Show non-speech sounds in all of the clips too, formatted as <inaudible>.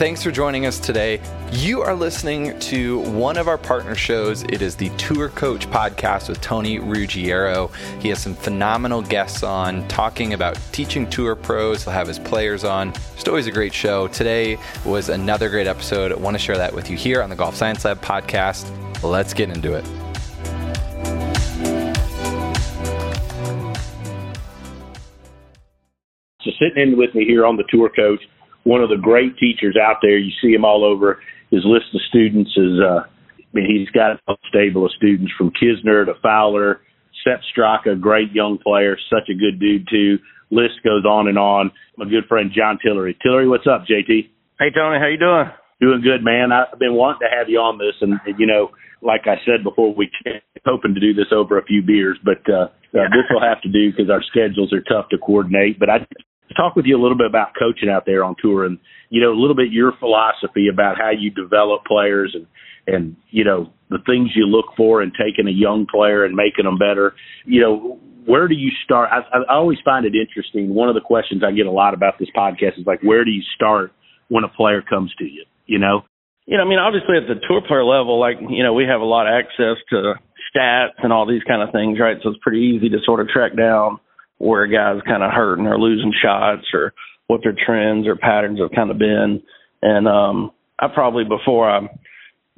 Thanks for joining us today. You are listening to one of our partner shows. It is the Tour Coach podcast with Tony Ruggiero. He has some phenomenal guests on talking about teaching tour pros. He'll have his players on. Just always a great show. Today was another great episode. I want to share that with you here on the Golf Science Lab podcast. Let's get into it. So sitting in with me here on the tour coach one of the great teachers out there. You see him all over. His list of students is, uh, I mean, he's got a stable of students from Kisner to Fowler, Sepp Straka, great young player, such a good dude too. List goes on and on. My good friend John Tillery. Tillery, what's up, JT? Hey Tony, how you doing? Doing good, man. I've been wanting to have you on this, and you know, like I said before, we hoping to do this over a few beers, but uh, uh, this will have to do because our schedules are tough to coordinate. But I talk with you a little bit about coaching out there on tour and you know a little bit your philosophy about how you develop players and and you know the things you look for in taking a young player and making them better. You know where do you start? I, I always find it interesting. One of the questions i get a lot about this podcast is like where do you start when a player comes to you you know? You know i mean obviously at the tour player level like you know we have a lot of access to stats and all these kind of things right? So it's pretty easy to sort of track down where a guy's kind of hurting or losing shots or what their trends or patterns have kind of been. And um I probably before I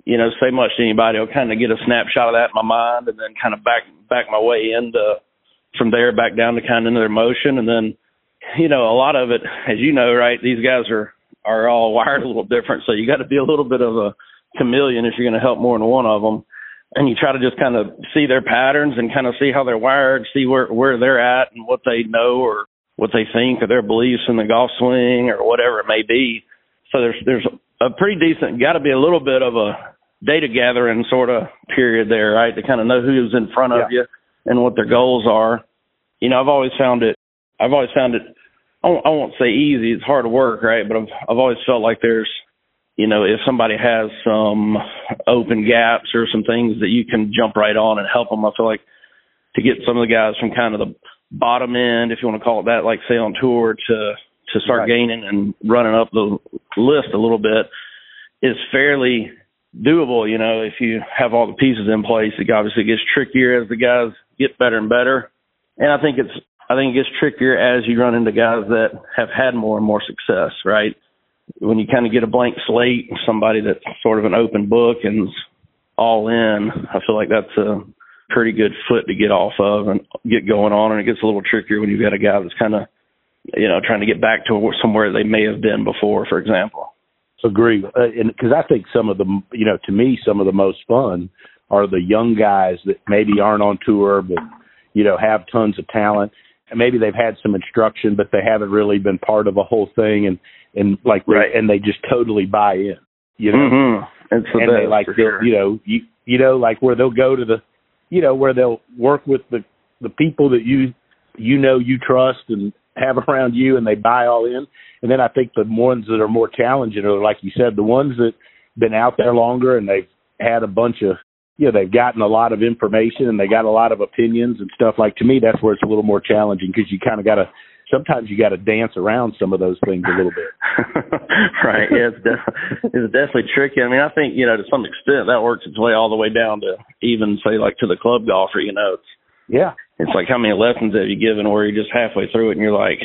you know say much to anybody, I'll kind of get a snapshot of that in my mind and then kind of back back my way into from there back down to kind of into their motion. And then you know a lot of it as you know right these guys are are all <laughs> wired a little different. So you got to be a little bit of a chameleon if you're going to help more than one of them and you try to just kind of see their patterns and kind of see how they're wired, see where where they're at and what they know or what they think or their beliefs in the golf swing or whatever it may be. So there's there's a pretty decent got to be a little bit of a data gathering sort of period there, right? To kind of know who's in front of yeah. you and what their goals are. You know, I've always found it I've always found it I won't, I won't say easy, it's hard work, right? But I've I've always felt like there's you know, if somebody has some open gaps or some things that you can jump right on and help them, I feel like to get some of the guys from kind of the bottom end, if you want to call it that, like say on tour to to start right. gaining and running up the list a little bit is fairly doable, you know, if you have all the pieces in place. It obviously gets trickier as the guys get better and better. And I think it's I think it gets trickier as you run into guys that have had more and more success, right? When you kind of get a blank slate, somebody that's sort of an open book and all in, I feel like that's a pretty good foot to get off of and get going on. And it gets a little trickier when you've got a guy that's kind of, you know, trying to get back to somewhere they may have been before, for example. Agree, uh, because I think some of the, you know, to me, some of the most fun are the young guys that maybe aren't on tour, but you know, have tons of talent. And maybe they've had some instruction, but they haven't really been part of a whole thing. And and like right. they, and they just totally buy in. You know, mm-hmm. and they like sure. you know you you know like where they'll go to the you know where they'll work with the the people that you you know you trust and have around you and they buy all in. And then I think the ones that are more challenging are like you said, the ones that been out there longer and they've had a bunch of you know, they've gotten a lot of information and they got a lot of opinions and stuff. Like to me, that's where it's a little more challenging because you kind of got to sometimes you got to dance around some of those things a little bit. <laughs> right. Yeah, it's, def- it's definitely tricky. I mean, I think you know to some extent that works its way all the way down to even say like to the club golfer. You know, it's yeah, it's like how many lessons have you given where you're just halfway through it and you're like,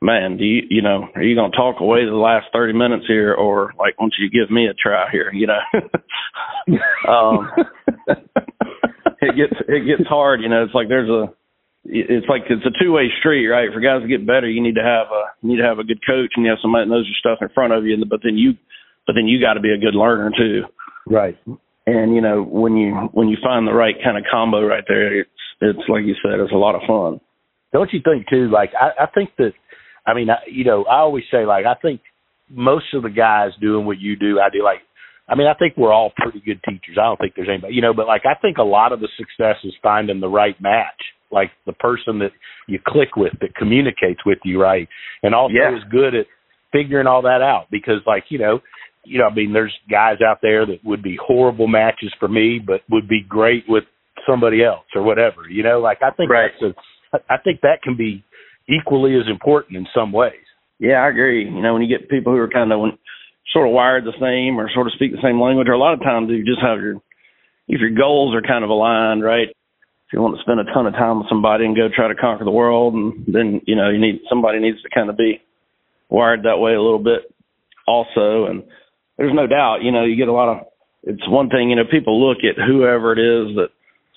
man, do you you know are you gonna talk away the last thirty minutes here or like why don't you give me a try here? You know, <laughs> um, <laughs> it gets it gets hard. You know, it's like there's a it's like it's a two way street, right? For guys to get better, you need to have a you need to have a good coach and you have somebody that knows your stuff in front of you. And But then you, but then you got to be a good learner too, right? And you know when you when you find the right kind of combo right there, it's it's like you said, it's a lot of fun. Don't you think too? Like I, I think that, I mean, I, you know, I always say like I think most of the guys doing what you do, I do like. I mean, I think we're all pretty good teachers. I don't think there's anybody, you know, but like I think a lot of the success is finding the right match like the person that you click with that communicates with you right and also Yeah. is good at figuring all that out because like you know you know i mean there's guys out there that would be horrible matches for me but would be great with somebody else or whatever you know like i think Right. that's a i think that can be equally as important in some ways Yeah, I agree. You know, when you get people who are kind of sort of wired the same or sort of speak the same language, or a lot of times you just have your if your goals are kind of aligned, right? If you want to spend a ton of time with somebody and go try to conquer the world, and then you know you need somebody needs to kind of be wired that way a little bit, also. And there's no doubt, you know, you get a lot of. It's one thing, you know, people look at whoever it is that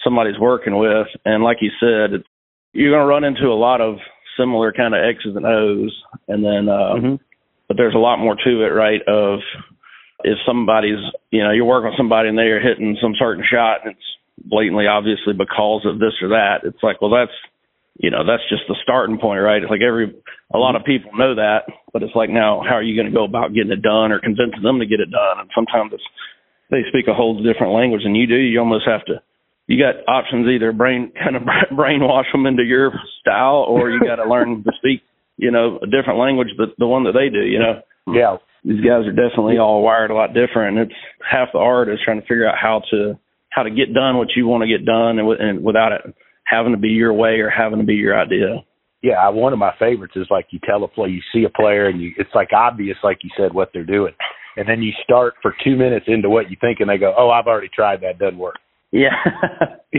somebody's working with, and like you said, it's, you're going to run into a lot of similar kind of X's and O's, and then uh, but there's a lot more to it, right? Of if somebody's, you know, you're working with somebody and they're hitting some certain shot and it's blatantly obviously because of this or that, it's like, well, that's, you know, that's just the starting point, right? It's like every, a lot of mm-hmm. people know that, but it's like now, how are you going to go about getting it done or convincing them to get it done? And sometimes it's, they speak a whole different language than you do. You almost have to, you got options either brain, <laughs> kind of brainwash them into your style or you got to <laughs> learn to speak, you know, a different language, but the one that they do, you know? yeah these guys are definitely all wired a lot different. And it's half the art is trying to figure out how to how to get done what you want to get done, and, and without it having to be your way or having to be your idea. yeah, one of my favorites is like you tell a play, you see a player, and you it's like obvious, like you said, what they're doing, and then you start for two minutes into what you think, and they go, "Oh, I've already tried that, it doesn't work." Yeah. <laughs>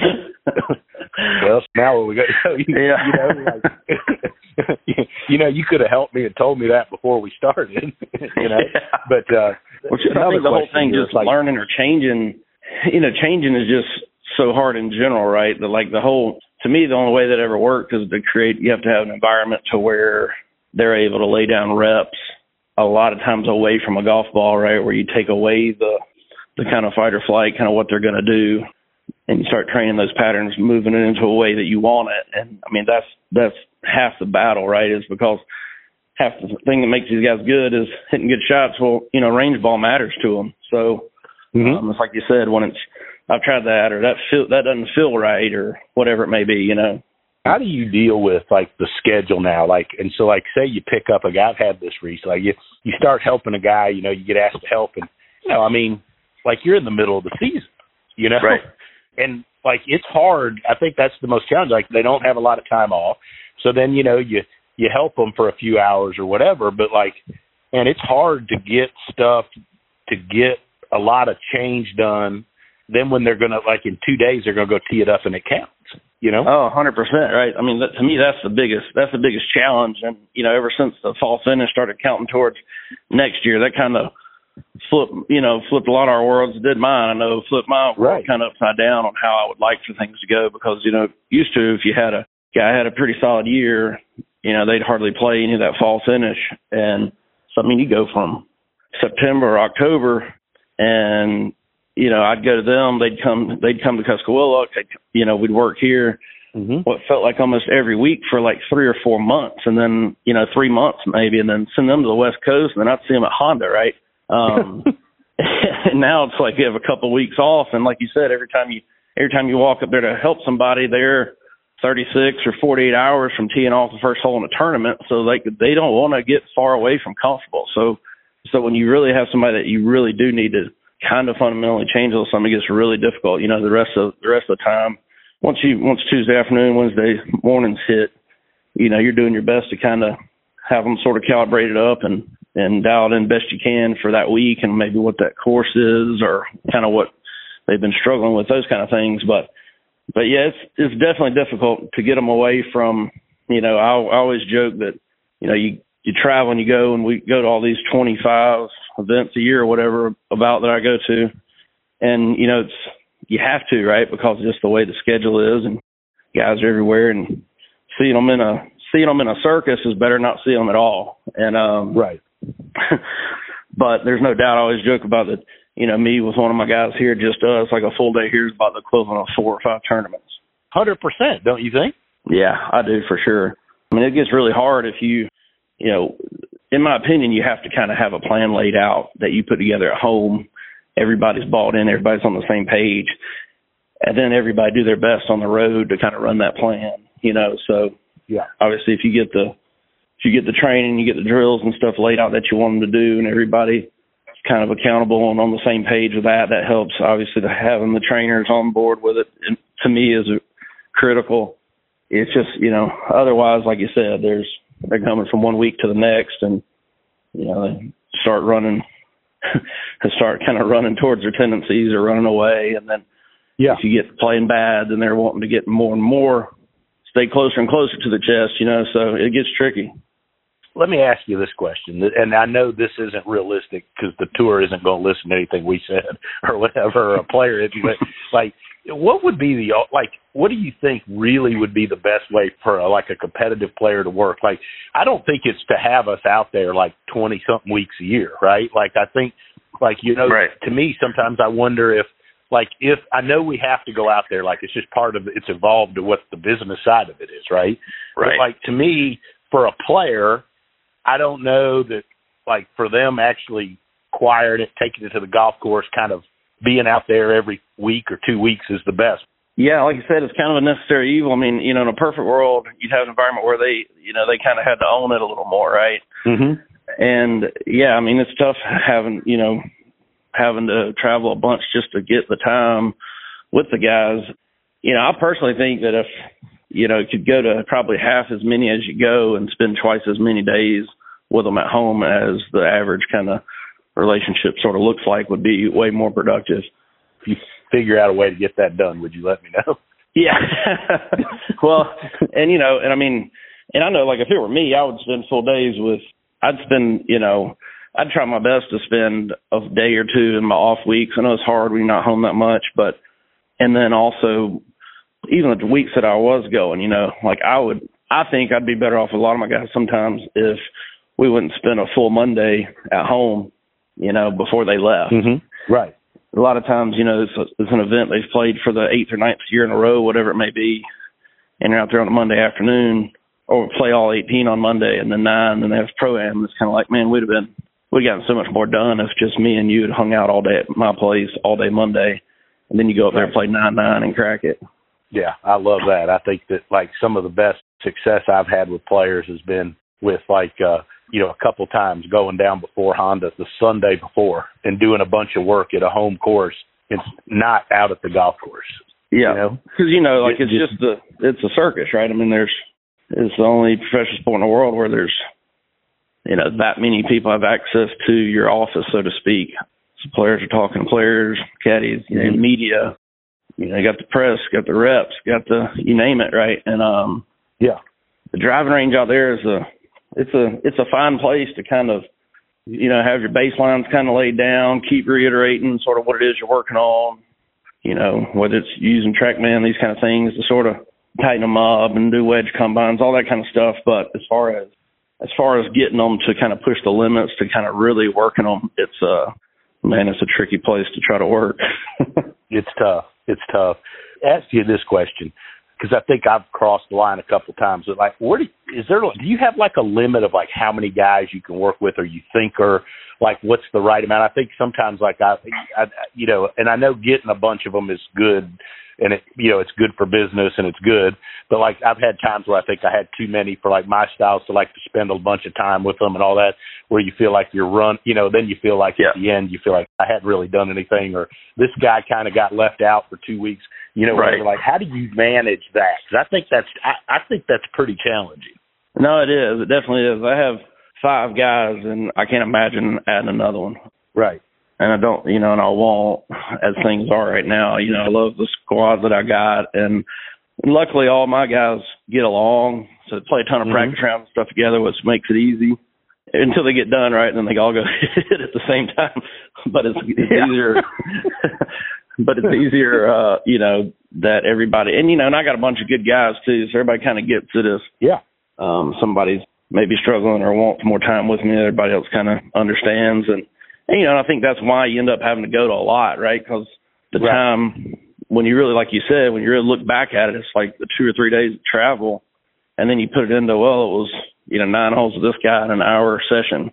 well, now we go. You, Yeah. you know, like, you know, you <laughs> could have helped me and told me that before we started. <laughs> you know, Yeah. but uh, Which I think the whole thing just like, learning or changing, you know, changing is just so hard in general, right? That like the whole, to me, the only way that ever worked is to create, you have to have an environment to where they're able to lay down reps a lot of times away from a golf ball, right? Where you take away the, the kind of fight or flight, kind of what they're going to do and you start training those patterns, moving it into a way that you want it. And I mean, that's, that's half the battle, right? Is because half the thing that makes these guys good is hitting good shots. Well, you know, range ball matters to them. So Mhm. um, it's like you said, when it's I've tried that or that feel that doesn't feel right or whatever it may be, you know. how do you deal with like the schedule now? Like, and so like, say you pick up a guy. I've had this recently. Like, you you start helping a guy. You know, you get asked to help, and you know, I mean, like you're in the middle of the season. You know, Right. <laughs> And like it's hard. I think that's the most challenging. Like they don't have a lot of time off, so then you know you you help them for a few hours or whatever. But like, and it's hard to get stuff to get a lot of change done. Then when they're gonna like in two days they're gonna go tee it up and it counts. You know. Oh, hundred percent, right? I mean, that, to me, that's the biggest that's the biggest challenge. And you know, ever since the fall finish started counting towards next year, that kind of flipped, you know, flipped a lot of our worlds. Did mine. I know flipped my world Right. kind of upside down on how I would like for things to go because you know, used to if you had a guy had a pretty solid year, you know, they'd hardly play any of that fall finish, and so I mean, you go from September or October, and you know, I'd go to them. They'd come. They'd come to. They'd, you know, we'd work here Mm-hmm. what felt like almost every week for like three or four months and then you know three months maybe and then send them to the west coast and then i'd see them at honda right um <laughs> <laughs> and now it's like you have a couple of weeks off and like you said every time you every time you walk up there to help somebody they're 36 or 48 hours from teeing off the first hole in a tournament so like they don't want to get far away from comfortable so so when you really have somebody that you really do need to kind of fundamentally change little something gets really difficult you know the rest of the rest of the time once you once Tuesday afternoon, Wednesday mornings hit, you know, you're doing your best to kind of have them sort of calibrated up and and dialed in best you can for that week and maybe what that course is or kind of what they've been struggling with those kind of things. But but yeah, it's it's definitely difficult to get them away from. You know, I, I always joke that you know you you travel and you go and we go to all these 25 events a year or whatever about that I go to, and you know it's you have to, right? Because just the way the schedule is, and guys are everywhere, and seeing them in a seeing them in a circus is better than not seeing them at all. And um, Right. <laughs> but there's no doubt. I always joke about that. You know, me with one of my guys here, just us, like a full day here is about the equivalent of four or five tournaments. Hundred percent, don't you think? Yeah, I do for sure. I mean, it gets really hard if you, you know, in my opinion, you have to kind of have a plan laid out that you put together at home. Everybody's bought in, everybody's on the same page, and then everybody do their best on the road to kind of run that plan. you know. So yeah, obviously if you get the if you get the training, you get the drills and stuff laid out that you want them to do, and everybody kind of accountable and on the same page with that, that helps. Obviously, to having the trainers on board with it, and to me, is critical. It's just you know, otherwise, like you said, there's they're coming from one week to the next, and you know, they start running, <laughs> to start kind of running towards their tendencies or running away, and then yeah, if you get playing bad, then they're wanting to get more and more, stay closer and closer to the chest, you know, so it gets tricky. Let me ask you this question, and I know this isn't realistic because the tour isn't going to listen to anything we said <laughs> or whatever, or a player is, but <laughs> like what would be the like what do you think really would be the best way for a, like a competitive player to work? Like i don't think it's to have us out there like 20 something weeks a year right? Like i think like you know right. to me sometimes i wonder if like if i know we have to go out there like it's just part of it's evolved to what the business side of it is right? Right. but like to me for a player i don't know that like for them actually acquiring it taking it to the golf course kind of being out there every week or two weeks is the best. Yeah, like you said, it's kind of a necessary evil. I mean, you know, in a perfect world, you'd have an environment where they, you know, they kind of had to own it a little more, right? Mm-hmm. And yeah, I mean, it's tough having, you know, having to travel a bunch just to get the time with the guys. You know, I personally think that if, you know, you could go to probably half as many as you go and spend twice as many days with them at home as the average kind of relationship sort of looks like would be way more productive. If you figure out a way to get that done, would you let me know? <laughs> Yeah. <laughs> well, and you know, and I mean, and I know like if it were me, I would spend full days with I'd spend, you know, I'd try my best to spend a day or two in my off weeks. I know it's hard when you're not home that much, but and then also even the weeks that I was going, you know, like I would I think I'd be better off with a lot of my guys sometimes if we wouldn't spend a full Monday at home you know, before they left. Mm-hmm. Right. A lot of times, you know, it's, a, it's an event they've played for the eighth or ninth year in a row, whatever it may be, and they're out there on a Monday afternoon or play all 18 on Monday and then nine, and they have pro am. It's kind of like, man, we'd have been, we'd gotten so much more done if just me and you had hung out all day at my place all day Monday, and then you go up there and play nine nine and crack it. Yeah, I love that. I think that like some of the best success I've had with players has been with like uh you know, a couple times going down before Honda the Sunday before and doing a bunch of work at a home course. It's not out at the golf course. Yeah, because you, know? you know, like it's just, just the it's a circus, right? I mean, there's it's the only professional sport in the world where there's you know that many people have access to your office, so to speak. So players are talking to players, caddies, you know, mm-hmm. media. You know, you got the press, got the reps, got the you name it, right? And um, yeah, the driving range out there is a it's a it's a fine place to kind of you know have your baselines kind of laid down, keep reiterating sort of what it is you're working on. You know whether it's using TrackMan, these kind of things to sort of tighten them up and do wedge combines, all that kind of stuff. But as far as as far as getting them to kind of push the limits to kind of really working them, it's uh man, it's a tricky place to try to work. <laughs> it's tough. It's tough. Ask you this question because I think I've crossed the line a couple times. But like, where do is there? Do you have like a limit of like how many guys you can work with, or you think, or like what's the right amount? I think sometimes like I, I you know, and I know getting a bunch of them is good and it you know it's good for business and it's good but like i've had times where i think i had too many for like my styles to like to spend a bunch of time with them and all that where you feel like you're run you know then you feel like yeah. at the end you feel like i hadn't really done anything or this guy kind of got left out for two weeks you know right. like how do you manage that because i think that's I, I think that's pretty challenging no it is it definitely is i have five guys and i can't imagine adding another one right and I don't, you know, and I won't as things are right now. You know, I love the squad that I got, and luckily all my guys get along, so they play a ton of mm-hmm. practice rounds and stuff together, which makes it easy until they get done, right? And then they all go <laughs> hit at the same time. But it's, it's <laughs> yeah. easier. <laughs> but it's <laughs> easier, uh, you know, that everybody and you know, and I got a bunch of good guys too, so everybody kind of gets it as yeah. Um, somebody's maybe struggling or wants more time with me. Everybody else kind of understands and and, you know, I think that's why you end up having to go to a lot, right? Because the right. time when you really, like you said, when you really look back at it, it's like the two or three days of travel, and then you put it into well, it was you know nine holes with this guy in an hour session,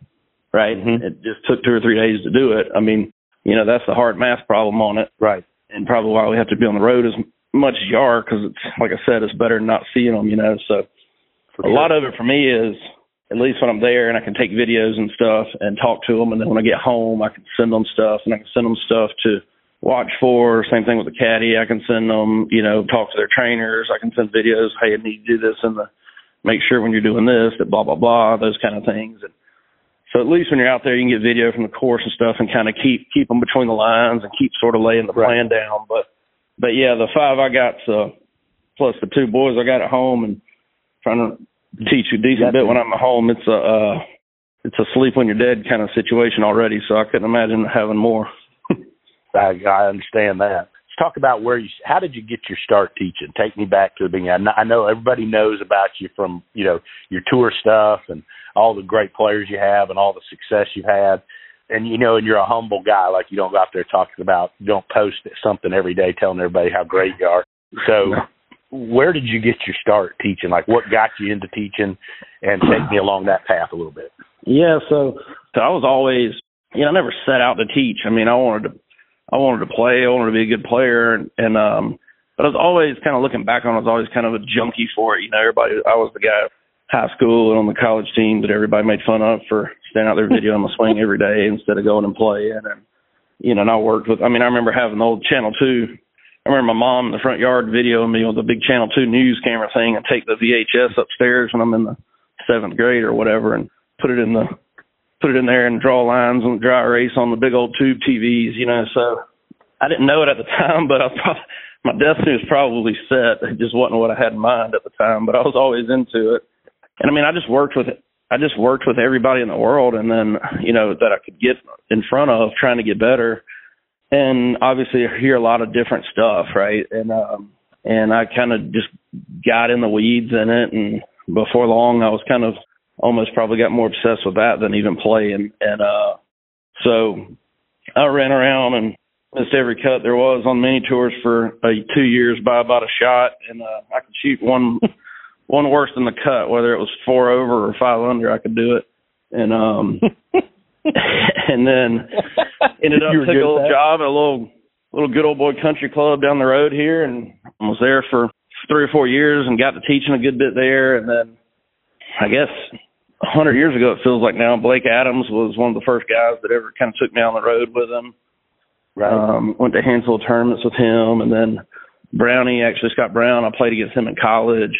right? Mm-hmm. It just took two or three days to do it. I mean, you know, that's the hard math problem on it, right? And probably why we have to be on the road as much as you are because it's like I said, it's better than not seeing them, you know. So For a sure. lot of it for me is at least when I'm there and I can take videos and stuff and talk to them, and then when I get home, I can send them stuff and I can send them stuff to watch for. Same thing with the caddy, I can send them, you know, talk to their trainers. I can send videos. Hey, I need to do this and the make sure when you're doing this that blah blah blah those kind of things. And so at least when you're out there, you can get video from the course and stuff and kind of keep keep them between the lines and keep sort of laying the Right. plan down. But but yeah, the five I got uh, plus the two boys I got at home and trying to teach a decent bit when I'm at home. It's a uh, it's a sleep when you're dead kind of situation already. So I couldn't imagine having more. <laughs> I, I understand that. Let's talk about where you. How did you get your start teaching? Take me back to the beginning. I kn- I know everybody knows about you from you know your tour stuff and all the great players you have and all the success you've had. And you know, and you're a humble guy. Like you don't go out there talking about, you don't post something every day telling everybody how great you are. So, where did you get your start teaching? Like, what got you into teaching? And take me along that path a little bit. Yeah, so, so I was always, you know, I never set out to teach. I mean, I wanted to, I wanted to play. I wanted to be a good player, and, and um, but I was always kind of looking back on. I was always kind of a junkie for it. You know, everybody. I was the guy high school and on the college team that everybody made fun of for standing out there videoing the swing every day instead of going and playing. And um, you know, and I worked with. I mean, I remember having the old Channel Two. I remember my mom in the front yard videoing me with the big Channel Two news camera thing, and take the VHS upstairs when I'm in the seventh grade or whatever, and put it in the put it in there and draw lines the dry erase on the big old tube TVs, you know. So I didn't know it at the <laughs> time, but I probably, my destiny was probably set. It just wasn't what I had in mind at the time, but I was always into it. And I mean, I just worked with I just worked with everybody in the world, and then you know that I could get in front of trying to get better. And obviously, I hear a lot of different stuff, right? And um, and I kind of just got in the weeds in it, and before long, I was kind of almost probably got more obsessed with that than even playing. And uh so I ran around and missed every cut there was on mini tours for uh, two years by about a shot, and uh, I could shoot one one worse than the cut, whether it was four over or five under, I could do it. And um <laughs> and then ended up took a little that? job at a little little good old boy country club down the road here and was there for three or four years and got to teaching a good bit there and then I guess a hundred years ago it feels like now Blake Adams was one of the first guys that ever kind of took me on the road with him. Right. Um, went to a handful of tournaments with him and then Brownie, actually Scott Brown, I played against him in college.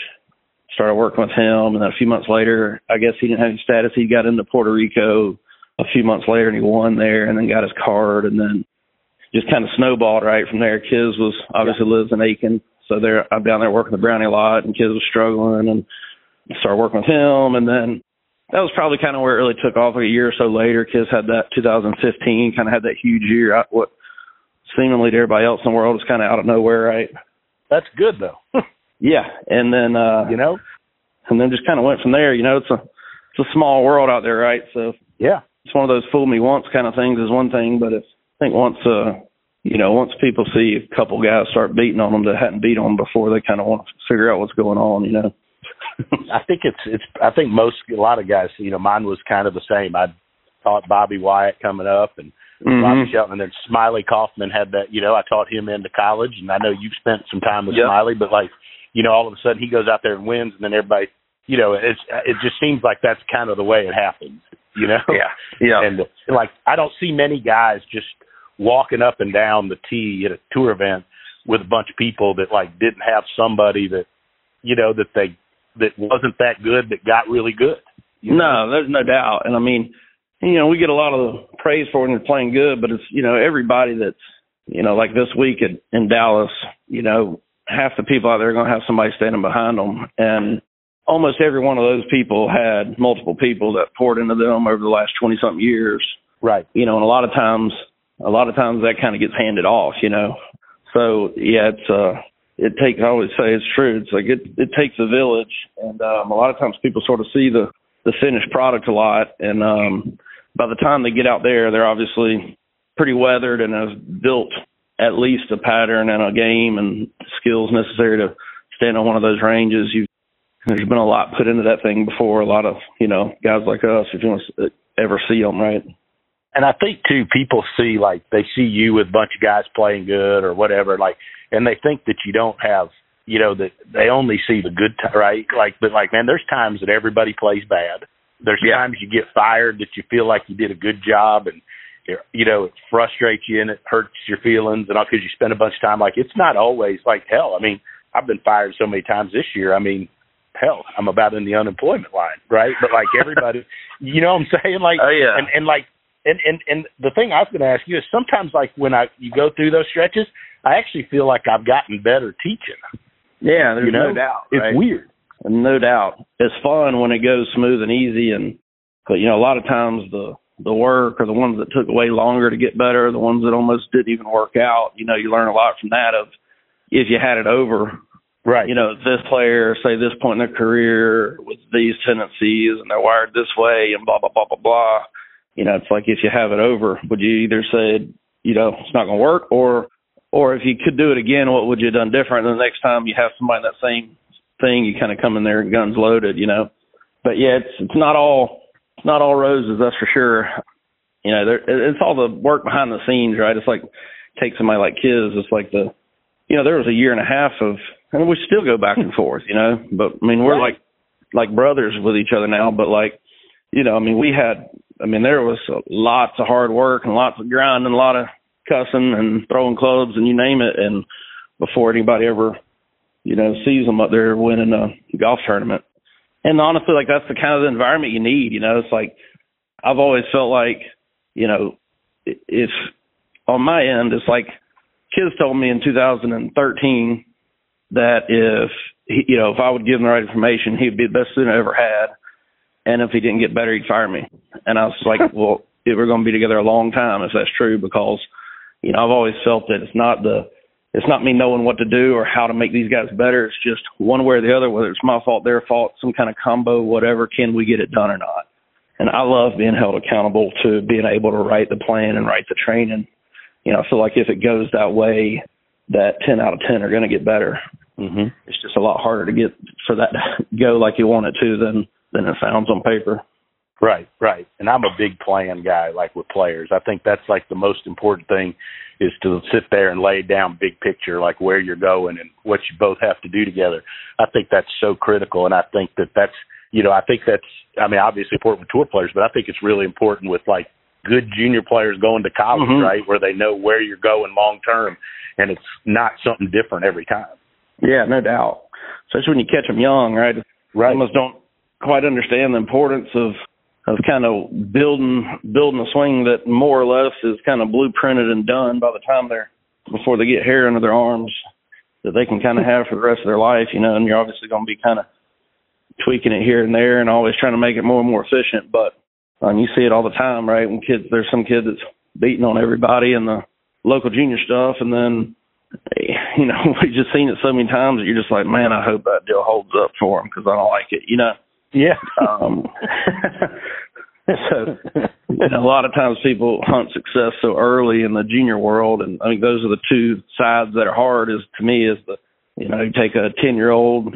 Started working with him and then a few months later, I guess he didn't have any status. He got into Puerto Rico a few months later and he won there and then got his card and then just kind of snowballed right from there. Kiz was obviously lives in Aiken. So there I'm down there working the Brownie lot and Kiz was struggling and started working with him and then that was probably kind of where it really took off like a year or so later. Kiz had that 2015, kind of had that huge year. I, what seemingly to everybody else in the world was kind of out of nowhere, right? That's good though. <laughs> Yeah, and then uh you know. and then just kind of went from there. You know, it's a it's a small world out there, right? So Yeah. it's one of those fool me once kind of things is one thing, but if I think once uh you know once people see a couple guys start beating on them that hadn't beat on them before, they kind of want to figure out what's going on. You know. <laughs> I think it's it's. I think most a lot of guys. You know, mine was kind of the same. I taught Bobby Wyatt coming up, and Mhm. Bobby Shelton, and then Smylie Kaufman had that. You know, I taught him into college, and I know you've spent some time with Yep. Smylie, but like, you know, all of a sudden he goes out there and wins, and then everybody, you know, it's it just seems like that's kind of the way it happens. You know. Yeah. Yeah. And like, I don't see many guys just walking up and down the tee at a tour event with a bunch of people that like didn't have somebody that, you know, that they that wasn't that good that got really good. you know? No, there's no doubt. And I mean, you know, we get a lot of the praise for when you're playing good, but it's you know everybody that's you know like this week at, in Dallas, you know, half the people out there are going to have somebody standing behind them, and almost every one of those people had multiple people that poured into them over the last twenty something years. Right. You know, and a lot of times, a lot of times that kind of gets handed off. You know, so yeah, it's uh. It takes. I always say it's true. It's like it. It takes a village, and um, a lot of times people sort of see the the finished product a lot and um by the time they get out there they're obviously pretty weathered and have built at least a pattern and a game and skills necessary to stand on one of those ranges you've there's been a lot put into that thing before a lot of you know guys like us if you want to ever see them right and I think too, people see like they see you with a bunch of guys playing good or whatever, like, and they think that you don't have, you know, that they only see the good time, right? Like, but like, man, there's times that everybody plays bad. There's yeah. times you get fired that you feel like you did a good job and you know, it frustrates you and it hurts your feelings and all because you spend a bunch of time. Like it's not always like hell. I mean, I've been fired so many times this year. I mean, hell, I'm about in the unemployment line, right? But like everybody, <laughs> you know what I'm saying? Like, oh yeah, and, and like, and and and the thing I was going to ask you is sometimes like when I you go through those stretches, I actually feel like I've gotten better teaching. Yeah, there's you know? no doubt. It's weird. No doubt. It's fun when it goes smooth and easy, and but you know a lot of times the the work or the ones that took way longer to get better, the ones that almost didn't even work out. You know, you learn a lot from that of if you had it over. Right. You know, this player, say this point in their career with these tendencies and they're wired this way and blah blah blah blah blah. You know, it's like if you have it over, would you either say, you know, it's not gonna work or or if you could do it again, what would you have done different? And the next time you have somebody in that same thing, you kind of come in there guns loaded, you know. But yeah, it's it's not all not all roses, that's for sure. You know, there, it's all the work behind the scenes, right? It's like take somebody like Kiz. It's like the, you know, there was a year and a half of, and we still go back and <laughs> forth, you know. But I mean, we're like like brothers with each other now. But like, you know, I mean, we had, I mean, there was lots of hard work and lots of grind and a lot of cussing and throwing clubs and you name it. And before anybody ever, you know, sees them up there winning a golf tournament and honestly, like that's the kind of the environment you need. You know, it's like I've always felt like, you know, it's on my end, it's like Kiz told me in 2013 that if he, you know if I would give him the right information, he'd be the best student I ever had, and if he didn't get better, he'd fire me. And I was like, <laughs> well, we're going to be together a long time if that's true, because you know I've always felt that it's not the it's not me knowing what to do or how to make these guys better. It's just one way or the other, whether it's my fault, their fault, some kind of combo, whatever. Can we get it done or not? And I love being held accountable to being able to write the plan and write the training. You know, I feel like if it goes that way, that 10 out of 10 are going to get better. Mm-hmm. It's just a lot harder to get for that to <laughs> go like you want it to than than it sounds on paper. Right, right. And I'm a big plan guy, like with players. I think that's like the most important thing is to sit there and lay down big picture, like where you're going and what you both have to do together. I think that's so critical, and I think that that's you know I think that's I mean obviously important with tour players, but I think it's really important with like good junior players going to college, mm-hmm. right, where they know where you're going long term, and it's not something different every time. Yeah, no doubt. Especially when you catch them young, right? Right. Almost don't quite understand the importance of of kind of building building a swing that more or less is kind of blueprinted and done by the time they're before they get hair under their arms that they can kind of have for the rest of their life, you know, and you're obviously going to be kind of tweaking it here and there and always trying to make it more and more efficient. But um, you see it all the time, right? When kids, there's some kid that's beating on everybody in the local junior stuff, and then you know <laughs> we've just seen it so many times that you're just like, man, I hope that deal holds up for him because I don't like it, you know. Yeah. Um, <laughs> so you know, a lot of times people hunt success so early in the junior world, and I think those are the two sides that are hard. Is to me is the you know you take a ten year old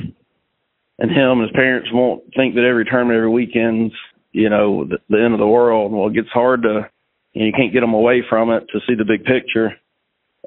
and him and his parents won't think that every tournament every weekend's you know the, the end of the world. Well, it gets hard to you, know, you can't get them away from it to see the big picture,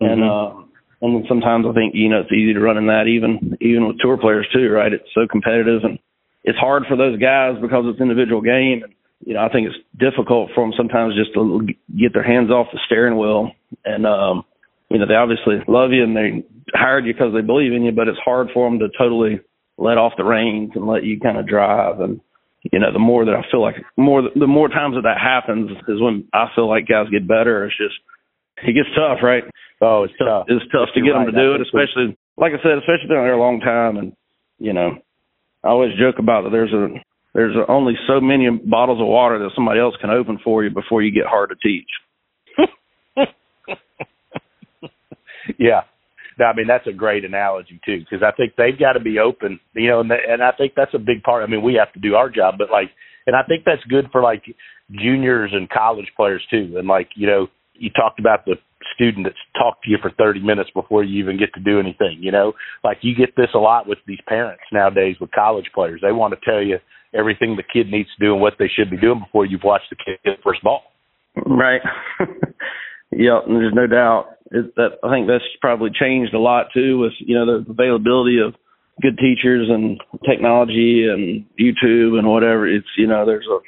mm-hmm. and uh, and sometimes I think you know it's easy to run in that even even with tour players too, right? It's so competitive and it's hard for those guys because it's individual game. You know, I think it's difficult for them sometimes just to get their hands off the steering wheel. And, um, you know, they obviously love you and they hired you because they believe in you, but it's hard for them to totally let off the reins and let you kind of drive. And, you know, the more that I feel like more, the more times that that happens is when I feel like guys get better. It's just, it gets tough, right? Oh, it's tough. It's tough to get right. them to do it, especially, like I said, especially been there a long time. And, you know, I always joke about that. There's a there's only so many bottles of water that somebody else can open for you before you get hard to teach. <laughs> yeah, I mean that's a great analogy too because I think they've got to be open, you know, and, and I think that's a big part. I mean, we have to do our job, but like, and I think that's good for like juniors and college players too. And like, you know, you talked about the student that's talked to you for 30 minutes before you even get to do anything, you know? Like you get this a lot with these parents nowadays with college players. They want to tell you everything the kid needs to do and what they should be doing before you've watched the kid first ball. Right. <laughs> yeah, there's no doubt. It, that I think that's probably changed a lot too with you know the availability of good teachers and technology and YouTube and whatever. It's you know there's a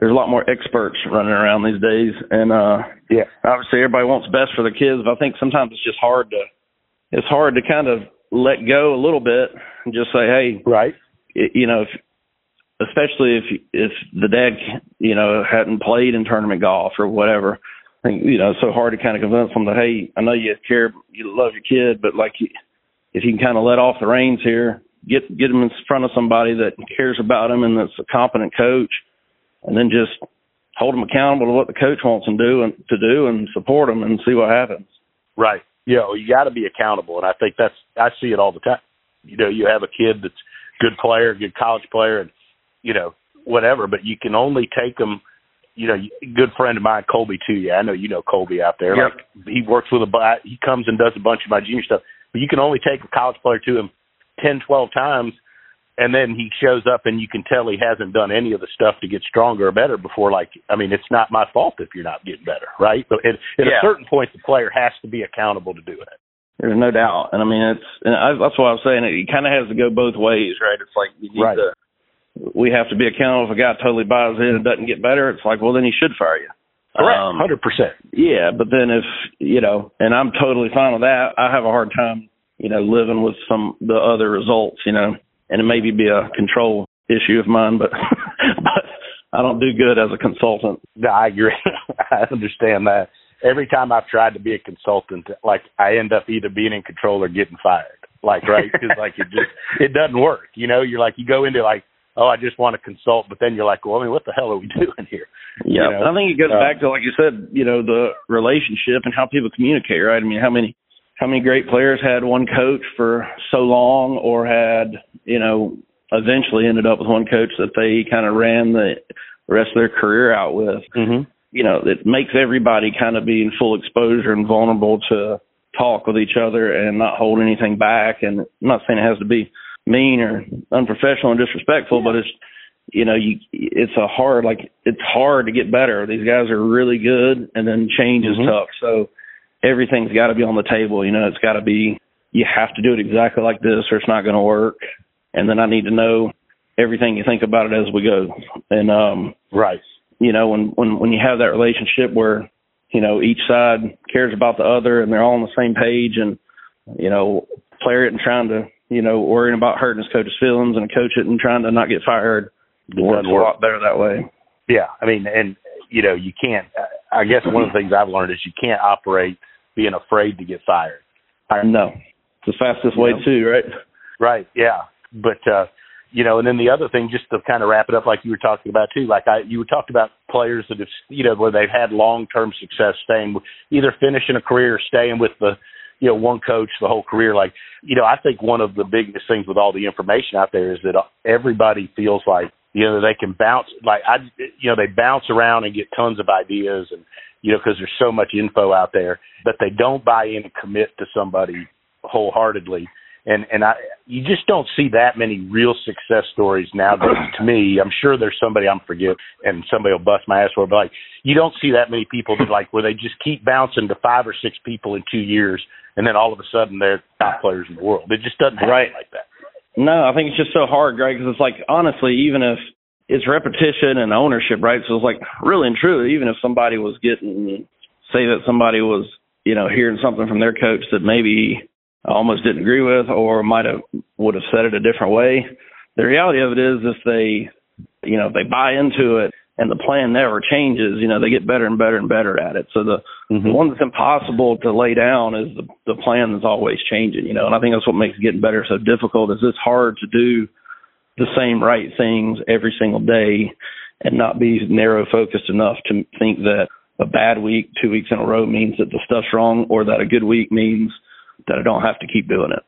there's a lot more experts running around these days, and uh yeah, obviously everybody wants best for the kids, but I think sometimes it's just hard to it's hard to kind of let go a little bit and just say, hey, right, you know, if, especially if if the dad you know hadn't played in tournament golf or whatever. I think you know it's so hard to kind of convince them that hey, I know you care, you love your kid, but like if you can kind of let off the reins here, get get them in front of somebody that cares about them and that's a competent coach, and then just hold them accountable to what the coach wants them do and to do and support them and see what happens. Right. You know, you got to be accountable, and I think that's I see it all the time. You know, you have a kid that's good player, good college player, and you know whatever, but you can only take them. You know, good friend of mine, Colby too. Yeah, I know you know Colby out there. Yep. Like he works with a he comes and does a bunch of my junior stuff, but you can only take a college player to him ten, twelve times and then he shows up and you can tell he hasn't done any of the stuff to get stronger or better before like i mean it's not my fault if you're not getting better right? But at, at yeah. a certain point the player has to be accountable to do it. There's no doubt. And i mean it's and I, that's what i was saying it kind of has to go both ways right? It's like you need right. to we have to be accountable. If a guy totally buys in and doesn't get better it's like well then he should fire you. Correct. Um, hundred percent. yeah but then if you know and i'm totally fine with that. I have a hard time you know living with some the other results you know and it maybe be a control issue of mine, but <laughs> but I don't do good as a consultant. No, I agree. <laughs> I understand that. Every time I've tried to be a consultant, like I end up either being in control or getting fired. Like right, because like it just it doesn't work. You know, you're like you go into like oh, I just want to consult, but then you're like, well, I mean, what the hell are we <laughs> doing here? Yeah, you know? I think it goes uh, back to like you said, you know, the relationship and how people communicate, right? I mean, how many how many great players had one coach for so long or had, you know, eventually ended up with one coach that they kind of ran the rest of their career out with. Mm-hmm. You know, it makes everybody kind of be in full exposure and vulnerable to talk with each other and not hold anything back. And I'm not saying it has to be mean or unprofessional and disrespectful, yeah. but it's, you know, you, it's a hard, like, it's hard to get better. These guys are really good and then change mm-hmm. is tough. So, everything's got to be on the table. You know, it's got to be you have to do it exactly like this, or it's not going to work. And then I need to know everything you think about it as we go. And um, right, you know, when when when you have that relationship where you know each side cares about the other and they're all on the same page, and you know, player it and trying to you know worrying about hurting his coach's feelings and coach it and trying to not get fired. It works a lot better that way. Yeah, I mean, and you know, you can't. I guess one of the things I've learned is you can't operate being afraid to get fired. I know. It's the fastest way know? too, right? Right. Yeah. But uh you know, and then the other thing, just to kind of wrap it up, like you were talking about too, like I, you talked about players that have, you know, where they've had long-term success staying, either finishing a career or staying with the, you know, one coach the whole career. Like, you know, I think one of the biggest things with all the information out there is that everybody feels like, you know, they can bounce, like I, you know, they bounce around and get tons of ideas and, you know, because there's so much info out there, but they don't buy in and commit to somebody wholeheartedly. And and I you just don't see that many real success stories nowadays. to me, I'm sure there's somebody I'm forget and somebody will bust my ass for, but like you don't see that many people that like where they just keep bouncing to five or six people in two years, and then all of a sudden they're top players in the world. It just doesn't happen right. like that. No, I think it's just so hard, Greg, because it's like honestly, even if it's repetition and ownership, right? So it's like really and truly, even if somebody was getting, say that somebody was, you know, hearing something from their coach that maybe almost didn't agree with or might have would have said it a different way. The reality of it is if they, you know, if they buy into it and the plan never changes, you know, they get better and better and better at it. So the, mm-hmm. the one that's impossible to lay down is the the plan that's always changing, you know, and I think that's what makes getting better so difficult is it's hard to do the same right things every single day and not be narrow focused enough to think that a bad week, two weeks in a row means that the stuff's wrong or that a good week means that I don't have to keep doing it.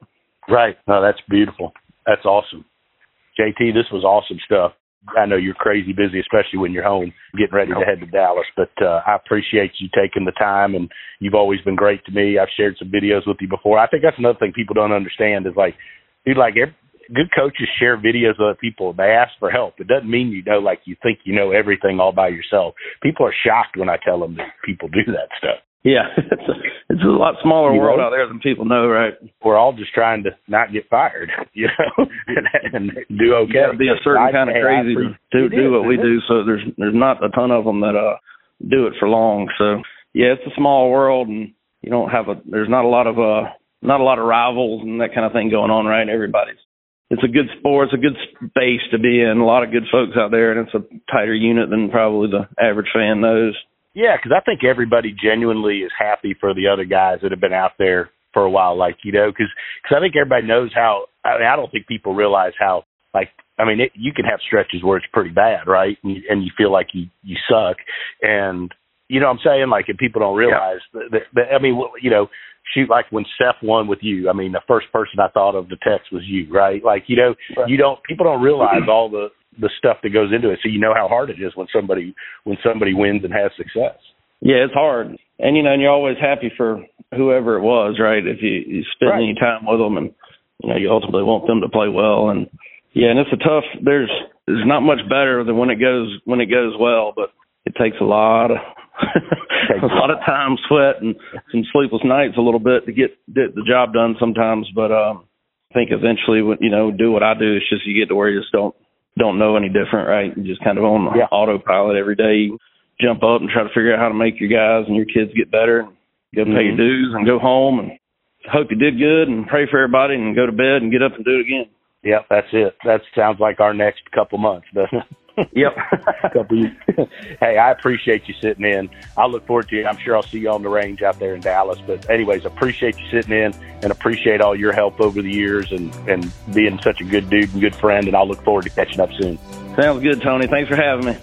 Right. No, that's beautiful. That's awesome. JT, this was awesome stuff. I know you're crazy busy, especially when you're home getting ready to head to Dallas. But uh, I appreciate you taking the time, and you've always been great to me. I've shared some videos with you before. I think that's another thing people don't understand is like, dude, like good coaches share videos with other people. They ask for help. It doesn't mean you know like you think you know everything all by yourself. People are shocked when I tell them that people do that stuff. Yeah, <laughs> it's a, it's a lot smaller you world know? out there than people know, right? We're all just trying to not get fired, <laughs> you know, and, <laughs> and do okay. You be a certain kind of crazy to do, do what we do. So there's there's not a ton of them that uh do it for long. So yeah, it's a small world, and you don't have a there's not a lot of uh not a lot of rivals and that kind of thing going on, right? Everybody's it's a good sport. It's a good space to be in. A lot of good folks out there, and it's a tighter unit than probably the average fan knows. Yeah, because I think everybody genuinely is happy for the other guys that have been out there for a while, like you know, because cause I think everybody knows how. I mean, I don't think people realize how like I mean, it, you can have stretches where it's pretty bad, right? And you, and you feel like you you suck, and you know what I'm saying? Like, if people don't realize yeah. that, that, that, I mean, you know, shoot, like when Seth won with you, I mean, the first person I thought of the text was you, right? Like, you know, right. you don't, people don't realize all the, the stuff that goes into it. So you know how hard it is when somebody, when somebody wins and has success. Yeah, it's hard. And, you know, and you're always happy for whoever it was, right? If you, you spend right. any time with them and, you know, you ultimately want them to play well. And, yeah, and it's a tough, there's, there's not much better than when it goes, when it goes well, but it takes a lot of, <laughs> a lot of time, sweat, and some sleepless nights a little bit to get, the job done sometimes. But um, I think eventually, you know, do what I do. It's just you get to where you just don't don't know any different, right? You just kind of on yeah. autopilot every day. You jump up and try to figure out how to make your guys and your kids get better. And go mm-hmm. pay your mm-hmm. dues and go home and hope you did good and pray for everybody and go to bed and get up and do it again. Yep, that's it. That sounds like our next couple months, doesn't it? Yep. <laughs> hey, I appreciate you sitting in. I look forward to you. I'm sure I'll see you on the range out there in Dallas. But anyways, appreciate you sitting in and appreciate all your help over the years and, and being such a good dude and good friend. And I'll look forward to catching up soon. Sounds good, Tony. Thanks for having me.